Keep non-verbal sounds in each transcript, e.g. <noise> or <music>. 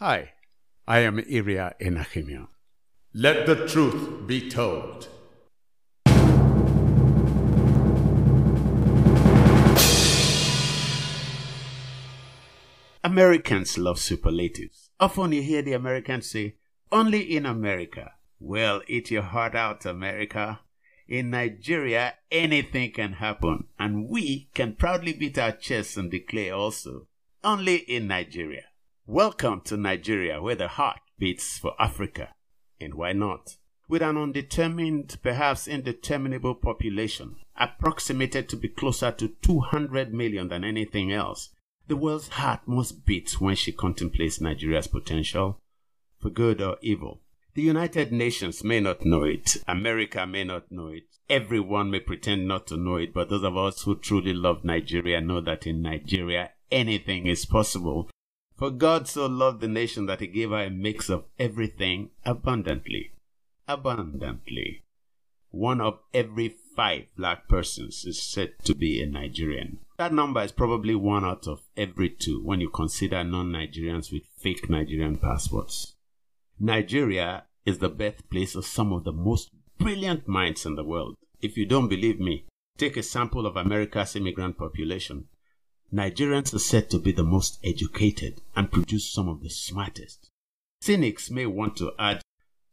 Hi, I am Iria Enachimio. Let the truth be told. Americans love superlatives. Often you hear the Americans say, only in America. Well, eat your heart out, America. In Nigeria, anything can happen, and we can proudly beat our chests and declare also, only in Nigeria. Welcome to Nigeria, where the heart beats for Africa. And why not? With an undetermined, perhaps indeterminable population, approximated to be closer to 200 million than anything else, the world's heart must beat when she contemplates Nigeria's potential, for good or evil. The United Nations may not know it, America may not know it, everyone may pretend not to know it, but those of us who truly love Nigeria know that in Nigeria anything is possible. For God so loved the nation that he gave her a mix of everything abundantly. Abundantly. One of every five black persons is said to be a Nigerian. That number is probably one out of every two when you consider non Nigerians with fake Nigerian passports. Nigeria is the birthplace of some of the most brilliant minds in the world. If you don't believe me, take a sample of America's immigrant population. Nigerians are said to be the most educated and produce some of the smartest. Cynics may want to add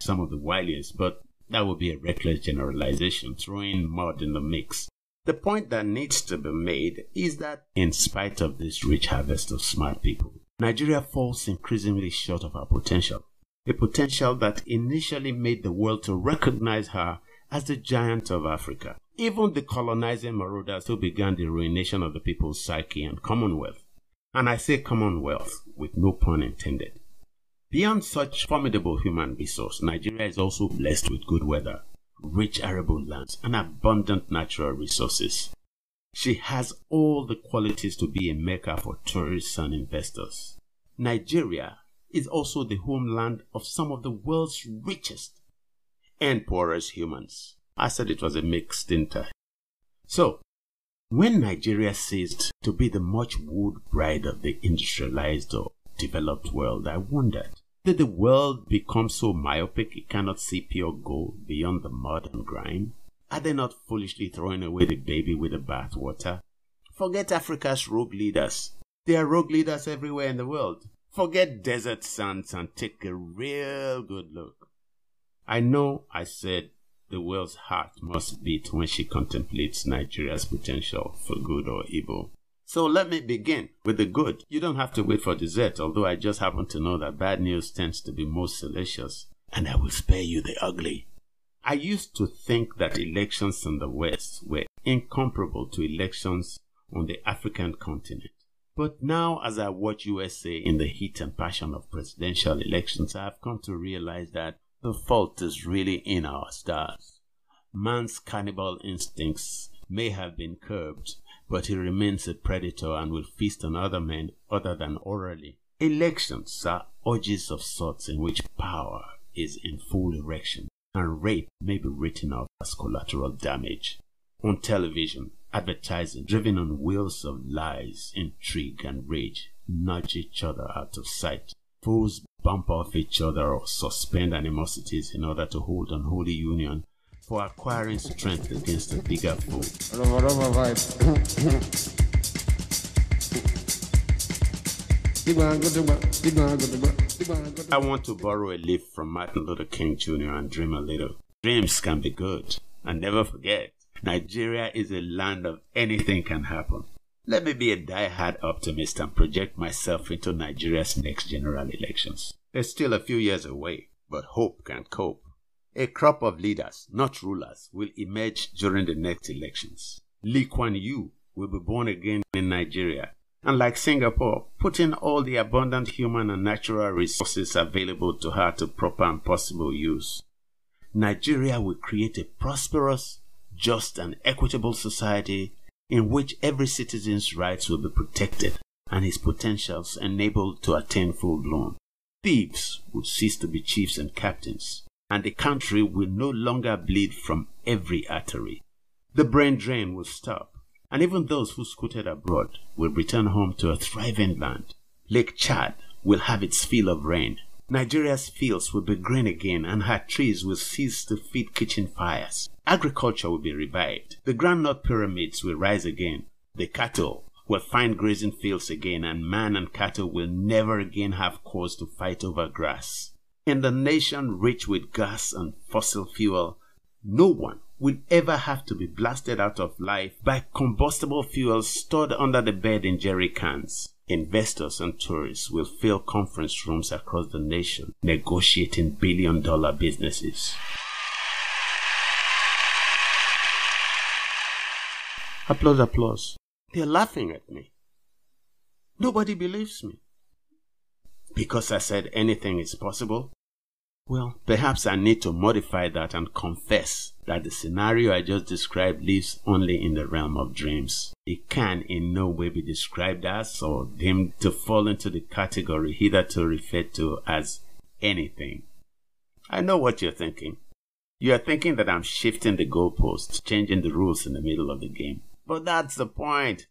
some of the wiliest, but that would be a reckless generalization, throwing mud in the mix. The point that needs to be made is that, in spite of this rich harvest of smart people, Nigeria falls increasingly short of her potential. A potential that initially made the world to recognize her as the giant of Africa. Even the colonizing marauders who began the ruination of the people's psyche and commonwealth. And I say commonwealth with no pun intended. Beyond such formidable human resource, Nigeria is also blessed with good weather, rich arable lands, and abundant natural resources. She has all the qualities to be a mecca for tourists and investors. Nigeria is also the homeland of some of the world's richest and poorest humans. I said it was a mixed inter. So, when Nigeria ceased to be the much wooed bride of the industrialized or developed world, I wondered did the world become so myopic it cannot see pure gold beyond the mud and grime? Are they not foolishly throwing away the baby with the bathwater? Forget Africa's rogue leaders. There are rogue leaders everywhere in the world. Forget desert sands and take a real good look. I know I said the world's heart must beat when she contemplates Nigeria's potential for good or evil. So let me begin with the good. You don't have to wait for dessert, although I just happen to know that bad news tends to be most delicious, and I will spare you the ugly. I used to think that elections in the West were incomparable to elections on the African continent. But now, as I watch USA in the heat and passion of presidential elections, I have come to realize that the fault is really in our stars. Man's cannibal instincts may have been curbed, but he remains a predator and will feast on other men other than orally. Elections are orgies of sorts in which power is in full erection, and rape may be written off as collateral damage. On television, advertising driven on wheels of lies, intrigue, and rage nudge each other out of sight. Fools bump off each other or suspend animosities in order to hold an unholy union for acquiring strength against a bigger foe. I want to borrow a leaf from Martin Luther King Jr. and dream a little. Dreams can be good. And never forget, Nigeria is a land of anything can happen. Let me be a die-hard optimist and project myself into Nigeria's next general elections. They're still a few years away, but hope can cope. A crop of leaders, not rulers, will emerge during the next elections. Lee Kuan Yew will be born again in Nigeria, and like Singapore, put in all the abundant human and natural resources available to her to proper and possible use. Nigeria will create a prosperous, just, and equitable society in which every citizen's rights will be protected and his potentials enabled to attain full bloom. Thieves will cease to be chiefs and captains and the country will no longer bleed from every artery. The brain drain will stop, and even those who scooted abroad will return home to a thriving land. Lake Chad will have its fill of rain. Nigeria's fields will be green again and her trees will cease to feed kitchen fires. Agriculture will be revived. The grand groundnut pyramids will rise again. The cattle will find grazing fields again and man and cattle will never again have cause to fight over grass. In the nation rich with gas and fossil fuel, no one will ever have to be blasted out of life by combustible fuels stored under the bed in jerry cans. Investors and tourists will fill conference rooms across the nation negotiating billion dollar businesses. Applause, applause. They're laughing at me. Nobody believes me. Because I said anything is possible? Well, perhaps I need to modify that and confess that the scenario I just described lives only in the realm of dreams. It can in no way be described as or deemed to fall into the category hitherto referred to as anything. I know what you're thinking. You are thinking that I'm shifting the goalposts, changing the rules in the middle of the game. But that's the point.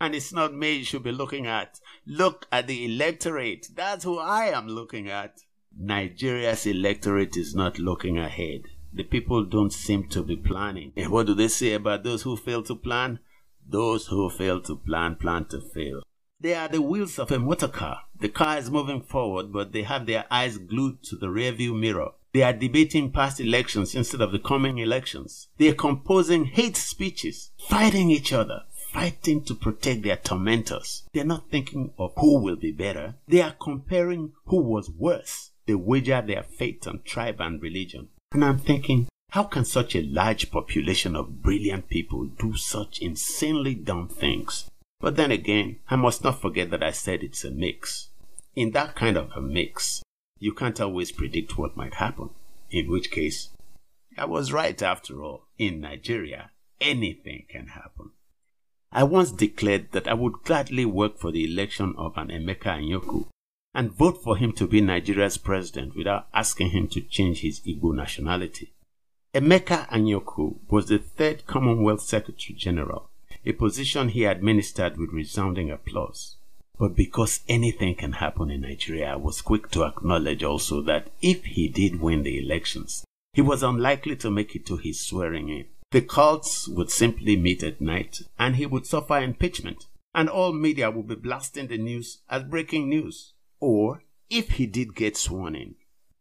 And it's not me you should be looking at. Look at the electorate. That's who I am looking at. Nigeria's electorate is not looking ahead. The people don't seem to be planning. And what do they say about those who fail to plan? Those who fail to plan plan to fail. They are the wheels of a motor car. The car is moving forward, but they have their eyes glued to the rearview mirror. They are debating past elections instead of the coming elections. They are composing hate speeches, fighting each other, fighting to protect their tormentors. They are not thinking of who will be better. They are comparing who was worse. They wager their faith on tribe and religion. And I'm thinking, how can such a large population of brilliant people do such insanely dumb things? But then again, I must not forget that I said it's a mix. In that kind of a mix, you can't always predict what might happen. In which case, I was right after all. In Nigeria, anything can happen. I once declared that I would gladly work for the election of an Emeka Anyaoku and vote for him to be Nigeria's president without asking him to change his Igbo nationality. Emeka Anyaoku was the third Commonwealth Secretary General, a position he administered with resounding applause. But because anything can happen in Nigeria, I was quick to acknowledge also that if he did win the elections, he was unlikely to make it to his swearing in. The cults would simply meet at night and he would suffer impeachment, and all media would be blasting the news as breaking news. Or, if he did get sworn in,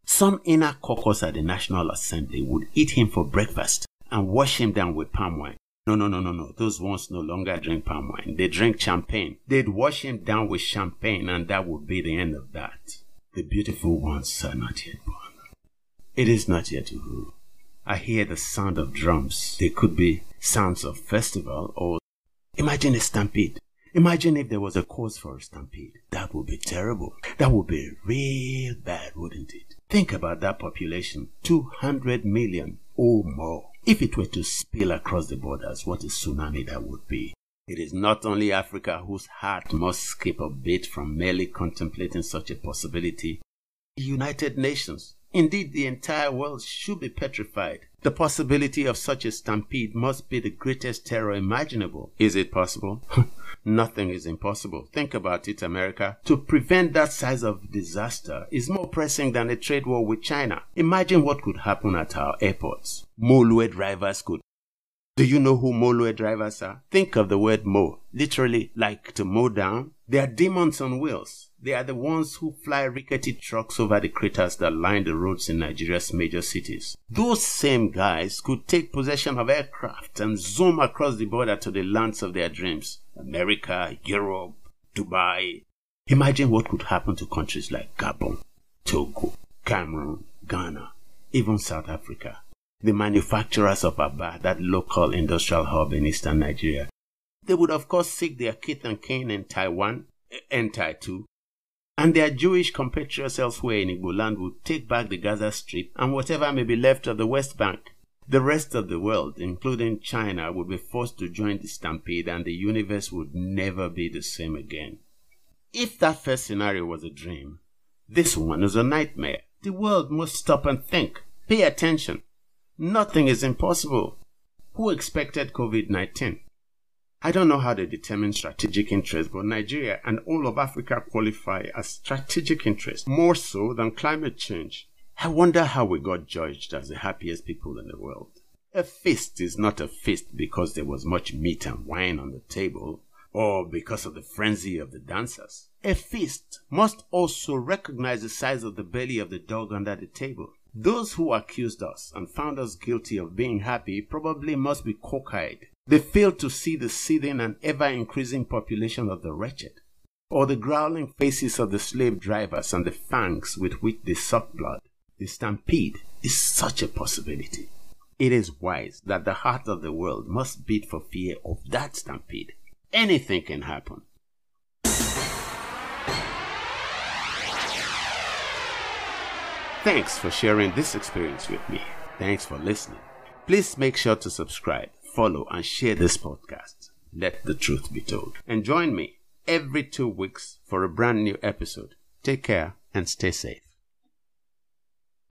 some inner caucus at the National Assembly would eat him for breakfast and wash him down with palm wine no, no, no, no, no. Those ones no longer drink palm wine. They drink champagne. They'd wash him down with champagne, and that would be the end of that. The beautiful ones are not yet born. It is not yet Uhuru. I hear the sound of drums. They could be sounds of festival or imagine a stampede. Imagine if there was a cause for a stampede. That would be terrible. That would be real bad, wouldn't it? Think about that population. 200 million or more. If it were to spill across the borders, what a tsunami that would be. It is not only Africa whose heart must skip a bit from merely contemplating such a possibility. The United Nations, indeed the entire world, should be petrified. The possibility of such a stampede must be the greatest terror imaginable. Is it possible? <laughs> Nothing is impossible. Think about it, America. To prevent that size of disaster is more pressing than a trade war with China. Imagine what could happen at our airports. Molue drivers could do you know who Molue drivers are? Think of the word mow, literally like to mow down. They are demons on wheels. They are the ones who fly rickety trucks over the craters that line the roads in Nigeria's major cities. Those same guys could take possession of aircraft and zoom across the border to the lands of their dreams. America, Europe, Dubai. Imagine what could happen to countries like Gabon, Togo, Cameroon, Ghana, even South Africa the manufacturers of Aba, that local industrial hub in eastern Nigeria. They would of course seek their kith and kin in Taiwan eh, and Taitu, and their Jewish compatriots elsewhere in Igbo land would take back the Gaza Strip and whatever may be left of the West Bank. The rest of the world, including China, would be forced to join the stampede and the universe would never be the same again. If that first scenario was a dream, this one is a nightmare. The world must stop and think. Pay attention. Nothing is impossible. Who expected COVID 19? I don't know how they determine strategic interest, but Nigeria and all of Africa qualify as strategic interest more so than climate change. I wonder how we got judged as the happiest people in the world. A feast is not a feast because there was much meat and wine on the table, or because of the frenzy of the dancers. A feast must also recognize the size of the belly of the dog under the table. Those who accused us and found us guilty of being happy probably must be cockeyed. They failed to see the seething and ever increasing population of the wretched, or the growling faces of the slave drivers and the fangs with which they suck blood. The stampede is such a possibility. It is wise that the heart of the world must beat for fear of that stampede. Anything can happen. Thanks for sharing this experience with me. Thanks for listening. Please make sure to subscribe, follow, and share this podcast. Let the truth be told. And join me every two weeks for a brand new episode. Take care and stay safe.